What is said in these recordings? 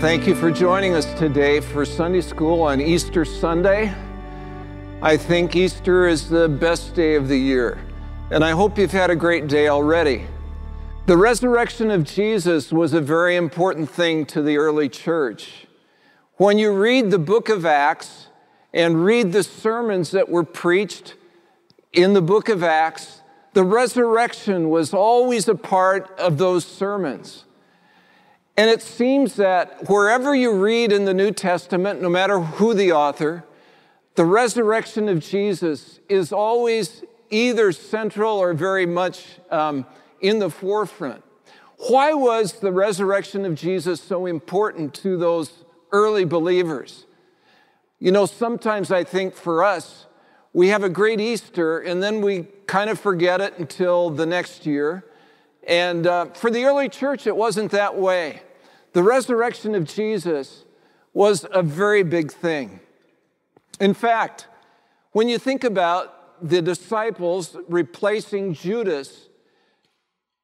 Thank you for joining us today for Sunday School on Easter Sunday. I think Easter is the best day of the year, and I hope you've had a great day already. The resurrection of Jesus was a very important thing to the early church. When you read the book of Acts and read the sermons that were preached in the book of Acts, the resurrection was always a part of those sermons. And it seems that wherever you read in the New Testament, no matter who the author, the resurrection of Jesus is always either central or very much um, in the forefront. Why was the resurrection of Jesus so important to those early believers? You know, sometimes I think for us, we have a great Easter and then we kind of forget it until the next year. And uh, for the early church, it wasn't that way. The resurrection of Jesus was a very big thing. In fact, when you think about the disciples replacing Judas,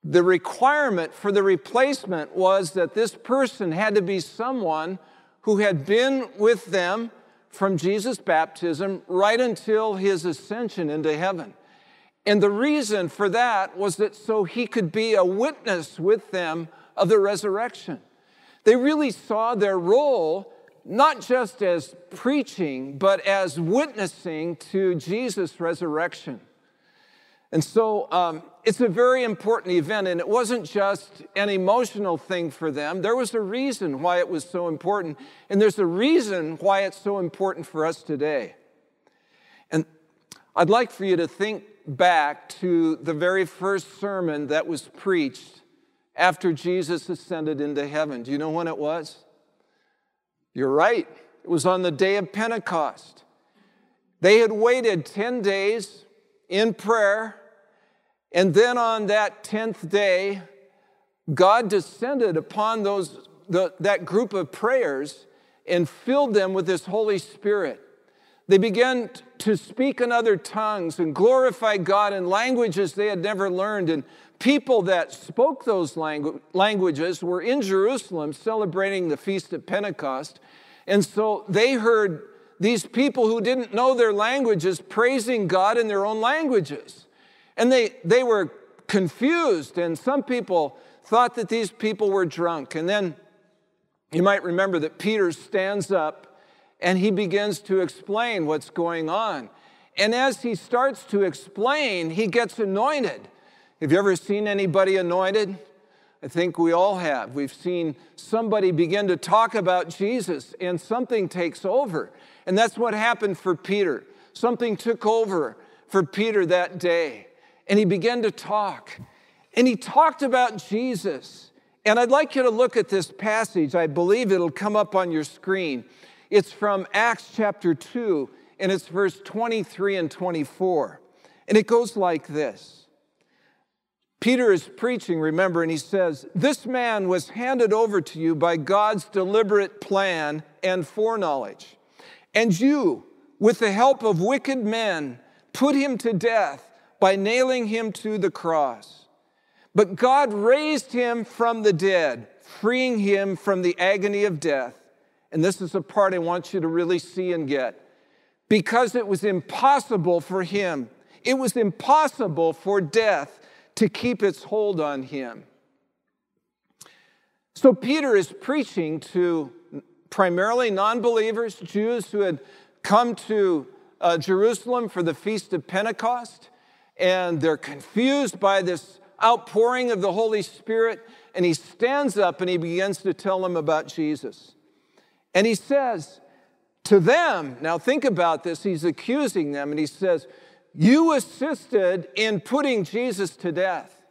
the requirement for the replacement was that this person had to be someone who had been with them from Jesus' baptism right until his ascension into heaven. And the reason for that was that so he could be a witness with them of the resurrection. They really saw their role not just as preaching, but as witnessing to Jesus' resurrection. And so um, it's a very important event, and it wasn't just an emotional thing for them. There was a reason why it was so important, and there's a reason why it's so important for us today. And I'd like for you to think back to the very first sermon that was preached after Jesus ascended into heaven. Do you know when it was? You're right. It was on the day of Pentecost. They had waited 10 days in prayer, and then on that 10th day, God descended upon those, the, that group of prayers and filled them with His Holy Spirit. They began to speak in other tongues and glorify God in languages they had never learned. And people that spoke those langu- languages were in Jerusalem celebrating the Feast of Pentecost. And so they heard these people who didn't know their languages praising God in their own languages. And they, they were confused, and some people thought that these people were drunk. And then you might remember that Peter stands up and he begins to explain what's going on. And as he starts to explain, he gets anointed. Have you ever seen anybody anointed? I think we all have. We've seen somebody begin to talk about Jesus and something takes over. And that's what happened for Peter. Something took over for Peter that day. And he began to talk. And he talked about Jesus. And I'd like you to look at this passage. I believe it'll come up on your screen. It's from Acts chapter 2, and it's verse 23 and 24. And it goes like this. Peter is preaching, remember, and he says, This man was handed over to you by God's deliberate plan and foreknowledge. And you, with the help of wicked men, put him to death by nailing him to the cross. But God raised him from the dead, freeing him from the agony of death. And this is the part I want you to really see and get. Because it was impossible for him, it was impossible for death to keep its hold on him. So Peter is preaching to primarily non believers, Jews who had come to uh, Jerusalem for the Feast of Pentecost, and they're confused by this outpouring of the Holy Spirit. And he stands up and he begins to tell them about Jesus. And he says to them, now think about this, he's accusing them, and he says, you assisted in putting Jesus to death.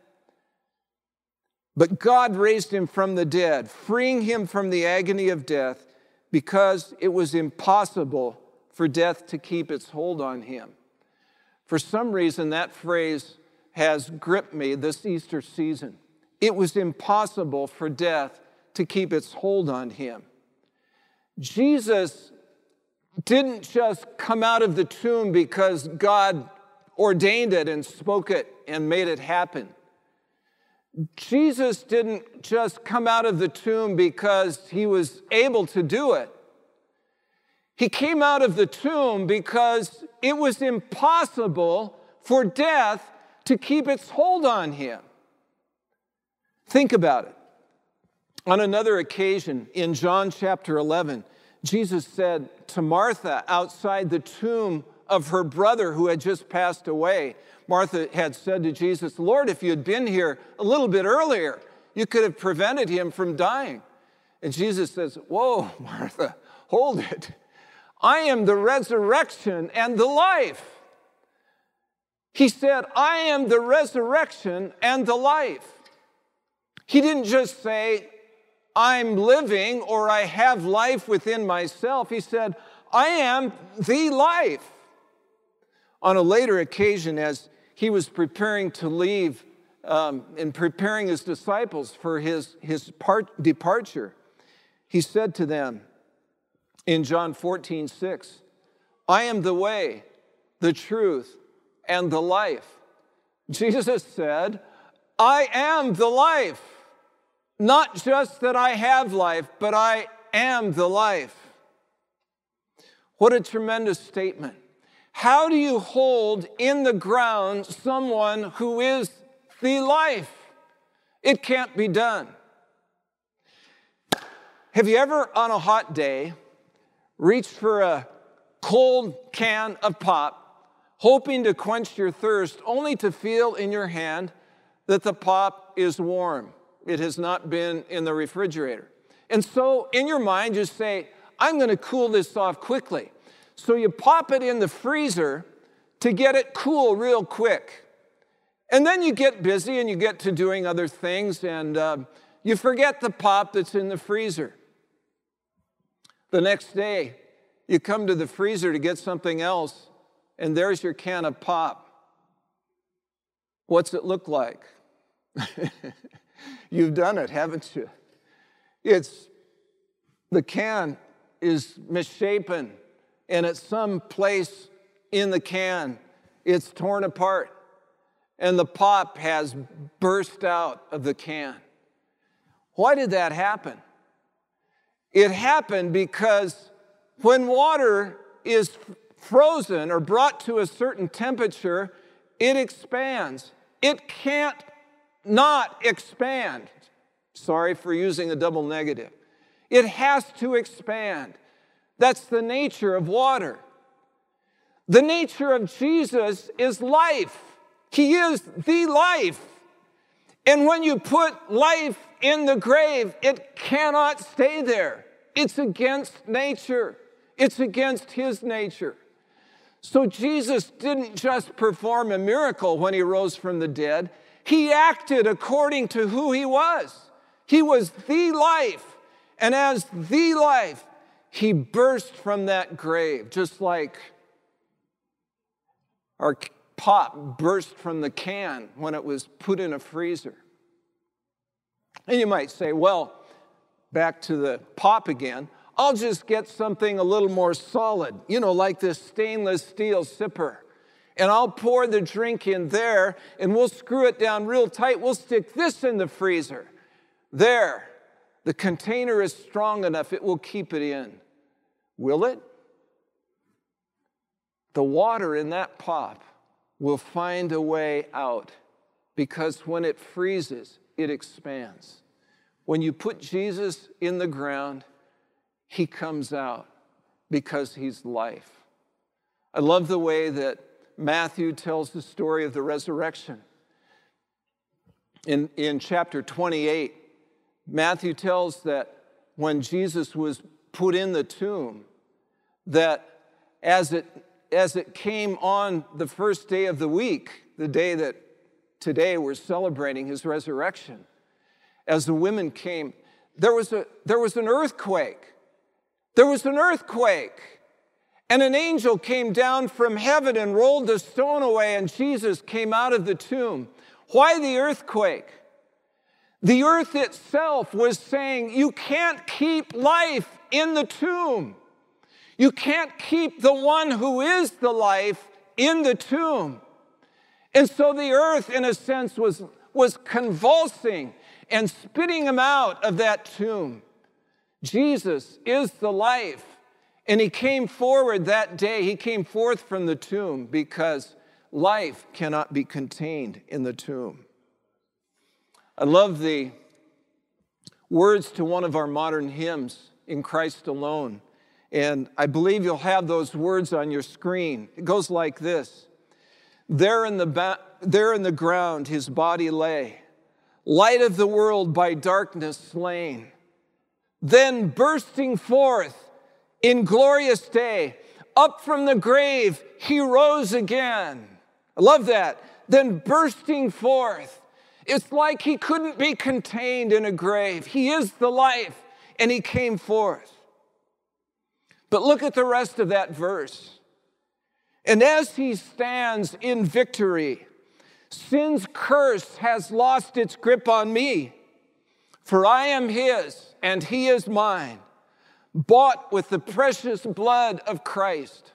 But God raised him from the dead, freeing him from the agony of death because it was impossible for death to keep its hold on him. For some reason, that phrase has gripped me this Easter season. It was impossible for death to keep its hold on him. Jesus didn't just come out of the tomb because God ordained it and spoke it and made it happen. Jesus didn't just come out of the tomb because he was able to do it. He came out of the tomb because it was impossible for death to keep its hold on him. Think about it. On another occasion, in John chapter 11, Jesus said to Martha outside the tomb of her brother who had just passed away, Martha had said to Jesus, Lord, if you had been here a little bit earlier, you could have prevented him from dying. And Jesus says, Whoa, Martha, hold it. I am the resurrection and the life. He said, I am the resurrection and the life. He didn't just say, I'm living or I have life within myself. He said, I am the life. On a later occasion, as he was preparing to leave um, and preparing his disciples for his, his part, departure, he said to them in John 14, 6, I am the way, the truth, and the life. Jesus said, I am the life. Not just that I have life, but I am the life. What a tremendous statement. How do you hold in the ground someone who is the life? It can't be done. Have you ever, on a hot day, reached for a cold can of pop, hoping to quench your thirst, only to feel in your hand that the pop is warm? It has not been in the refrigerator. And so in your mind, you say, I'm going to cool this off quickly. So you pop it in the freezer to get it cool real quick. And then you get busy and you get to doing other things and uh, you forget the pop that's in the freezer. The next day, you come to the freezer to get something else, and there's your can of pop. What's it look like? You've done it, haven't you? It's the can is misshapen, and at some place in the can, it's torn apart, and the pop has burst out of the can. Why did that happen? It happened because when water is frozen or brought to a certain temperature, it expands. It can't not expand. Sorry for using a double negative. It has to expand. That's the nature of water. The nature of Jesus is life. He is the life. And when you put life in the grave, it cannot stay there. It's against nature, it's against His nature. So Jesus didn't just perform a miracle when He rose from the dead, he acted according to who he was. He was the life. And as the life, he burst from that grave, just like our pop burst from the can when it was put in a freezer. And you might say, well, back to the pop again, I'll just get something a little more solid, you know, like this stainless steel sipper and I'll pour the drink in there and we'll screw it down real tight. We'll stick this in the freezer. There, the container is strong enough, it will keep it in. Will it? The water in that pop will find a way out because when it freezes, it expands. When you put Jesus in the ground, he comes out because he's life. I love the way that Matthew tells the story of the resurrection. In, in chapter 28, Matthew tells that when Jesus was put in the tomb, that as it, as it came on the first day of the week, the day that today we're celebrating his resurrection, as the women came, there was, a, there was an earthquake. There was an earthquake. And an angel came down from heaven and rolled the stone away, and Jesus came out of the tomb. Why the earthquake? The earth itself was saying, You can't keep life in the tomb. You can't keep the one who is the life in the tomb. And so the earth, in a sense, was, was convulsing and spitting him out of that tomb. Jesus is the life. And he came forward that day. He came forth from the tomb because life cannot be contained in the tomb. I love the words to one of our modern hymns, In Christ Alone. And I believe you'll have those words on your screen. It goes like this There in the, ba- there in the ground his body lay, light of the world by darkness slain. Then bursting forth in glorious day, up from the grave he rose again. I love that. Then bursting forth. It's like he couldn't be contained in a grave. He is the life, and he came forth. But look at the rest of that verse. And as he stands in victory, sin's curse has lost its grip on me. For I am his, and he is mine, bought with the precious blood of Christ.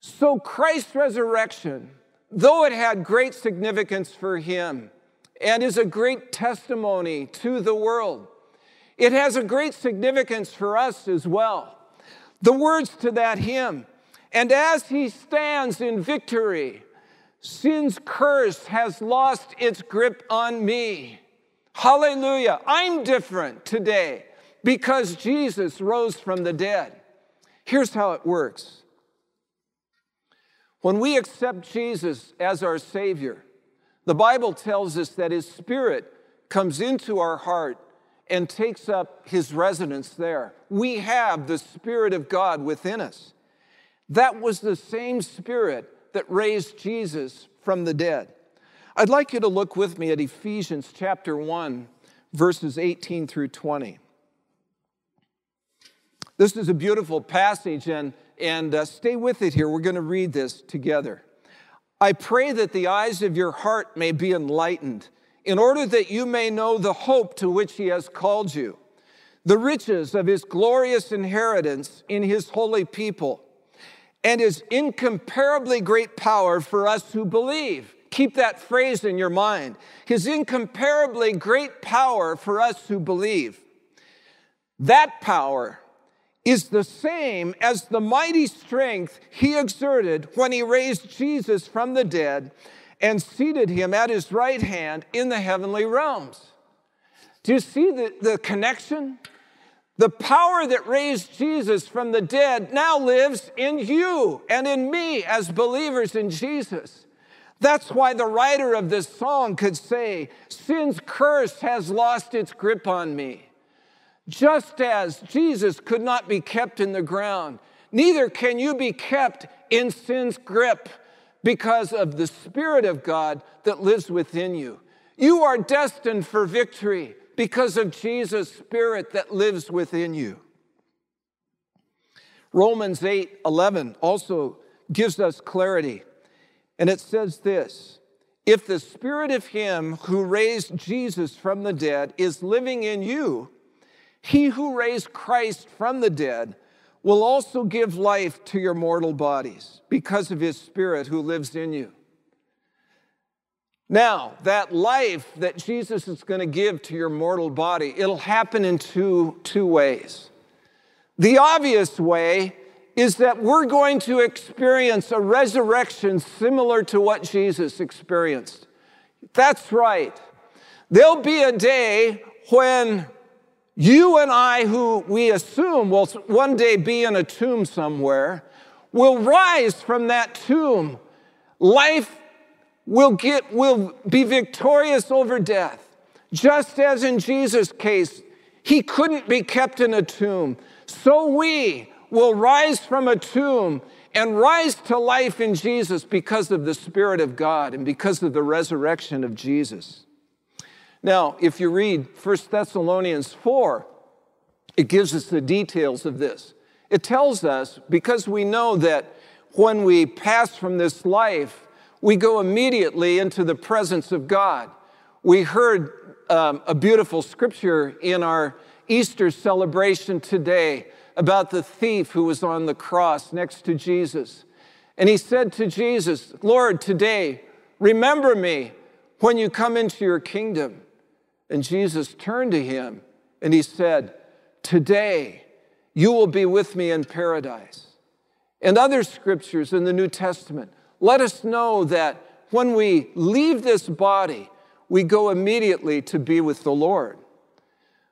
So Christ's resurrection, though it had great significance for him and is a great testimony to the world, it has a great significance for us as well. The words to that hymn, and as he stands in victory, sin's curse has lost its grip on me. Hallelujah. I'm different today because Jesus rose from the dead. Here's how it works when we accept Jesus as our Savior, the Bible tells us that His Spirit comes into our heart and takes up His residence there. We have the Spirit of God within us. That was the same Spirit that raised Jesus from the dead. I'd like you to look with me at Ephesians chapter 1, verses 18 through 20. This is a beautiful passage, and and uh, stay with it here. We're going to read this together. I pray that the eyes of your heart may be enlightened, in order that you may know the hope to which He has called you, the riches of His glorious inheritance in His holy people, and His incomparably great power for us who believe. Keep that phrase in your mind. His incomparably great power for us who believe. That power is the same as the mighty strength he exerted when he raised Jesus from the dead and seated him at his right hand in the heavenly realms. Do you see the, the connection? The power that raised Jesus from the dead now lives in you and in me as believers in Jesus. That's why the writer of this song could say, Sin's curse has lost its grip on me. Just as Jesus could not be kept in the ground, neither can you be kept in sin's grip because of the Spirit of God that lives within you. You are destined for victory because of Jesus' Spirit that lives within you. Romans 8 11 also gives us clarity, and it says this If the Spirit of Him who raised Jesus from the dead is living in you, he who raised Christ from the dead will also give life to your mortal bodies because of his Spirit who lives in you. Now, that life that Jesus is going to give to your mortal body, it'll happen in two, two ways. The obvious way is that we're going to experience a resurrection similar to what Jesus experienced. That's right. There'll be a day when you and I, who we assume will one day be in a tomb somewhere, will rise from that tomb. Life will, get, will be victorious over death. Just as in Jesus' case, he couldn't be kept in a tomb. So we will rise from a tomb and rise to life in Jesus because of the Spirit of God and because of the resurrection of Jesus. Now, if you read 1 Thessalonians 4, it gives us the details of this. It tells us, because we know that when we pass from this life, we go immediately into the presence of God. We heard um, a beautiful scripture in our Easter celebration today about the thief who was on the cross next to Jesus. And he said to Jesus, Lord, today, remember me when you come into your kingdom. And Jesus turned to him and he said, Today you will be with me in paradise. And other scriptures in the New Testament let us know that when we leave this body, we go immediately to be with the Lord.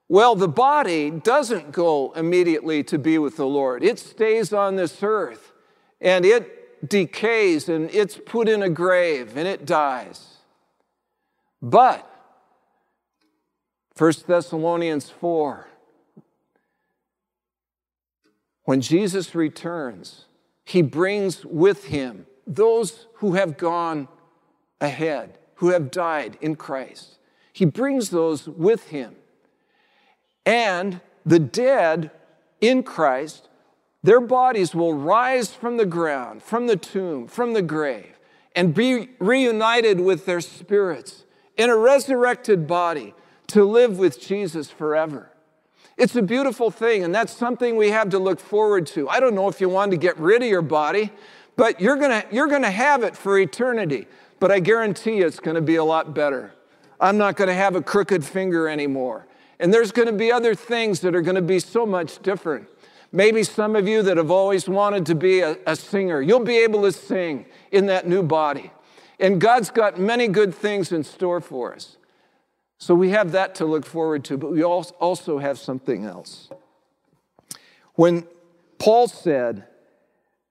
Well, the body doesn't go immediately to be with the Lord. It stays on this earth and it decays and it's put in a grave and it dies. But 1 Thessalonians 4 when Jesus returns, he brings with him those who have gone ahead, who have died in Christ. He brings those with him. And the dead in Christ, their bodies will rise from the ground, from the tomb, from the grave, and be reunited with their spirits in a resurrected body to live with Jesus forever. It's a beautiful thing, and that's something we have to look forward to. I don't know if you want to get rid of your body, but you're gonna, you're gonna have it for eternity. But I guarantee you it's gonna be a lot better. I'm not gonna have a crooked finger anymore. And there's gonna be other things that are gonna be so much different. Maybe some of you that have always wanted to be a, a singer, you'll be able to sing in that new body. And God's got many good things in store for us. So we have that to look forward to, but we also have something else. When Paul said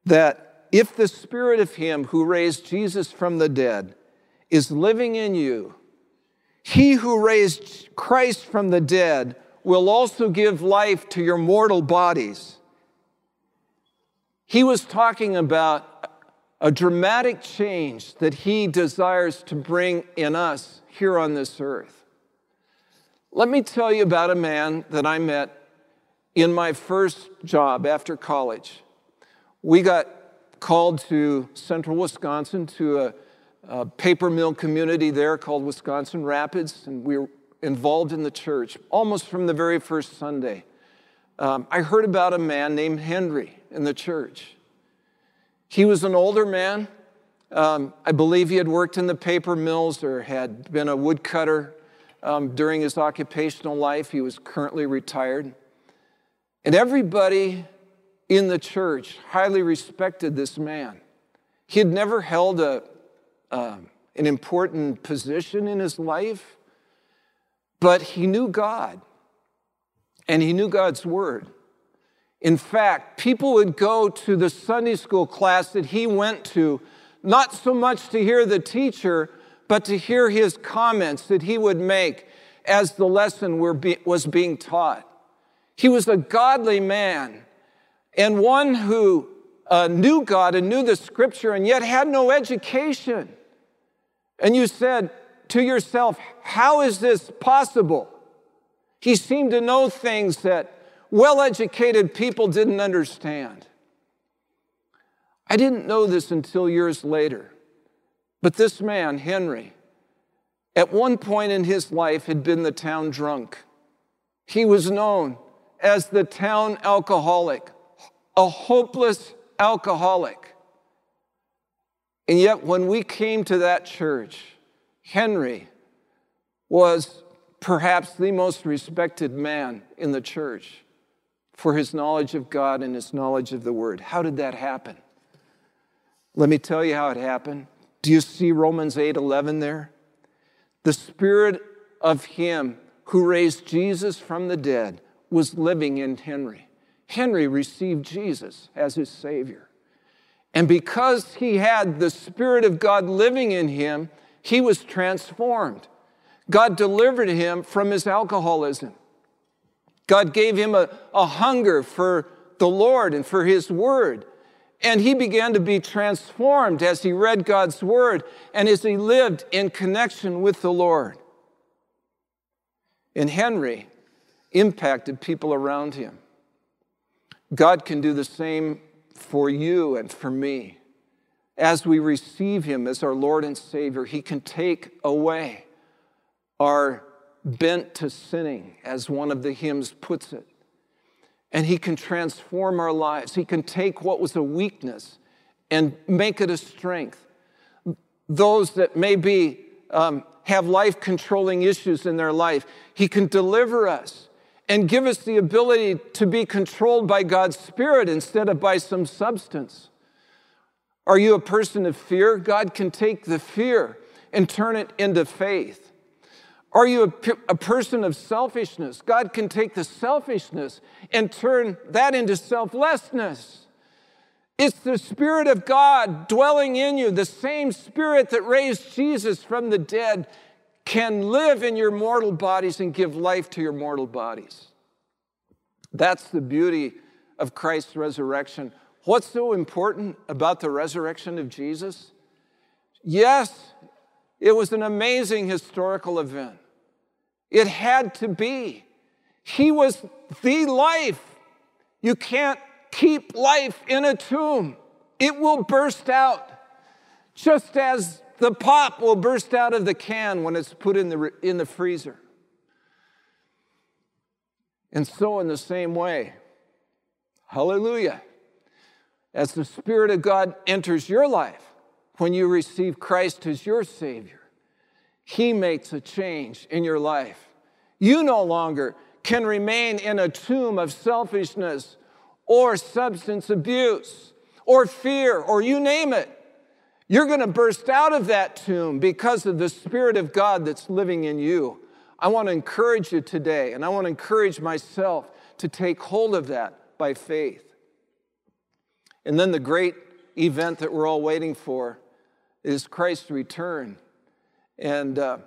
that if the spirit of him who raised Jesus from the dead is living in you, he who raised Christ from the dead will also give life to your mortal bodies. He was talking about a dramatic change that he desires to bring in us here on this earth. Let me tell you about a man that I met in my first job after college. We got called to central Wisconsin to a, a, paper mill community there called Wisconsin Rapids, and we were involved in the church almost from the very first Sunday. Um, I heard about a man named Henry in the church. He was an older man. Um, I believe he had worked in the paper mills or had been a woodcutter um, during his occupational life. He was currently retired. And everybody in the church highly respected this man. He had never held a, uh, an important position in his life, but he knew God and he knew God's word. In fact, people would go to the Sunday school class that he went to, not so much to hear the teacher, but to hear his comments that he would make as the lesson was being taught. He was a godly man and one who uh, knew God and knew the scripture and yet had no education. And you said to yourself, How is this possible? He seemed to know things that well educated people didn't understand. I didn't know this until years later. But this man, Henry, at one point in his life had been the town drunk. He was known as the town alcoholic, a hopeless alcoholic. And yet, when we came to that church, Henry was perhaps the most respected man in the church for his knowledge of God and his knowledge of the Word. How did that happen? Let me tell you how it happened. Do you see Romans 8 11 there? The spirit of him who raised Jesus from the dead was living in Henry. Henry received Jesus as his Savior. And because he had the Spirit of God living in him, he was transformed. God delivered him from his alcoholism. God gave him a, a hunger for the Lord and for his word. And he began to be transformed as he read God's word and as he lived in connection with the Lord. And Henry impacted people around him. God can do the same for you and for me. As we receive him as our Lord and Savior, he can take away our bent to sinning, as one of the hymns puts it. And He can transform our lives. He can take what was a weakness and make it a strength. Those that maybe um, have life controlling issues in their life. He can deliver us and give us the ability to be controlled by God's Spirit instead of by some substance. Are you a person of fear? God can take the fear and turn it into faith. Are you a, a, person of selfishness? God can take the selfishness and turn that into selflessness. It's the Spirit of God dwelling in you, the same Spirit that raised Jesus from the dead can live in your mortal bodies and give life to your mortal bodies. That's the beauty of Christ's resurrection. What's so important about the resurrection of Jesus? Yes, it was an amazing historical event. It had to be. He was the life. You can't keep life in a tomb, it will burst out, just as the pop will burst out of the can when it's put in the, in the freezer. And so, in the same way, hallelujah, as the Spirit of God enters your life, when you receive Christ as your Savior, He makes a change in your life. You no longer can remain in a tomb of selfishness or substance abuse or fear or you name it. You're going to burst out of that tomb because of the Spirit of God that's living in you. I want to encourage you today, and I want to encourage myself to take hold of that by faith. And then the great event that we're all waiting for is Christ's return. And uh,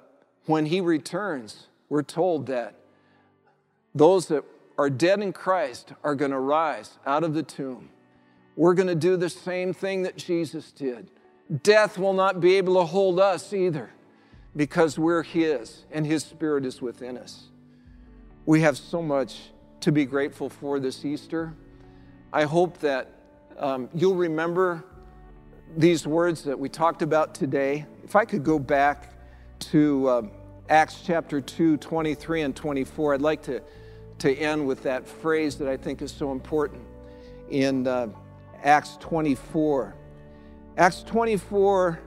when he returns, we're told that those that are dead in Christ are going to rise out of the tomb. We're going to do the same thing that Jesus did. Death will not be able to hold us either because we're His and His Spirit is within us. We have so much to be grateful for this Easter. I hope that um, you'll remember these words that we talked about today. If I could go back to uh, Acts chapter 2, 23 and 24, I'd like to, to end with that phrase that I think is so important in uh, Acts 24. Acts 24,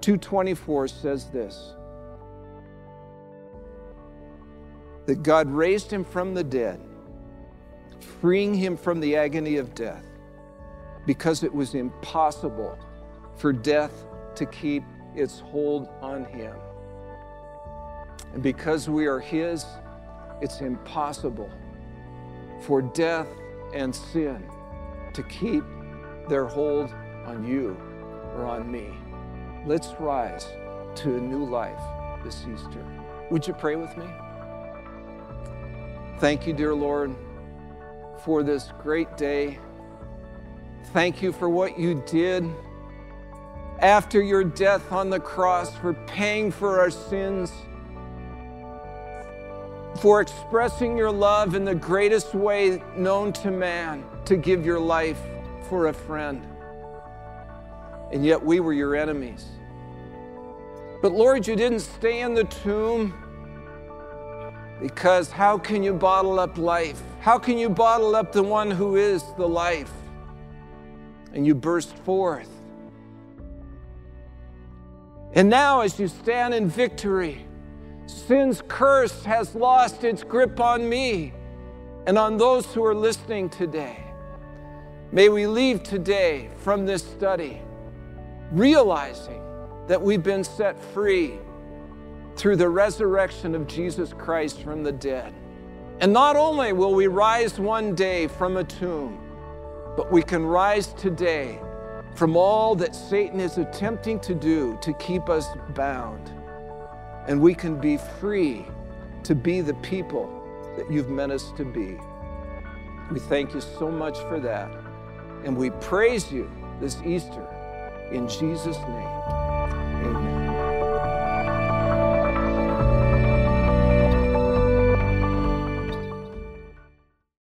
224 says this that God raised him from the dead, freeing him from the agony of death, because it was impossible for death to keep its hold on him. And because we are his, it's impossible for death and sin to keep their hold on you or on me. Let's rise to a new life this Easter. Would you pray with me? Thank you, dear Lord, for this great day. Thank you for what you did after your death on the cross, for paying for our sins, for expressing your love in the greatest way known to man, to give your life for a friend. And yet we were your enemies. But Lord, you didn't stay in the tomb because how can you bottle up life? How can you bottle up the one who is the life? And you burst forth. And now, as you stand in victory, sin's curse has lost its grip on me and on those who are listening today. May we leave today from this study realizing that we've been set free through the resurrection of Jesus Christ from the dead. And not only will we rise one day from a tomb, but we can rise today from all that Satan is attempting to do to keep us bound. And we can be free to be the people that you've meant us to be. We thank you so much for that. And we praise you this Easter in Jesus' name.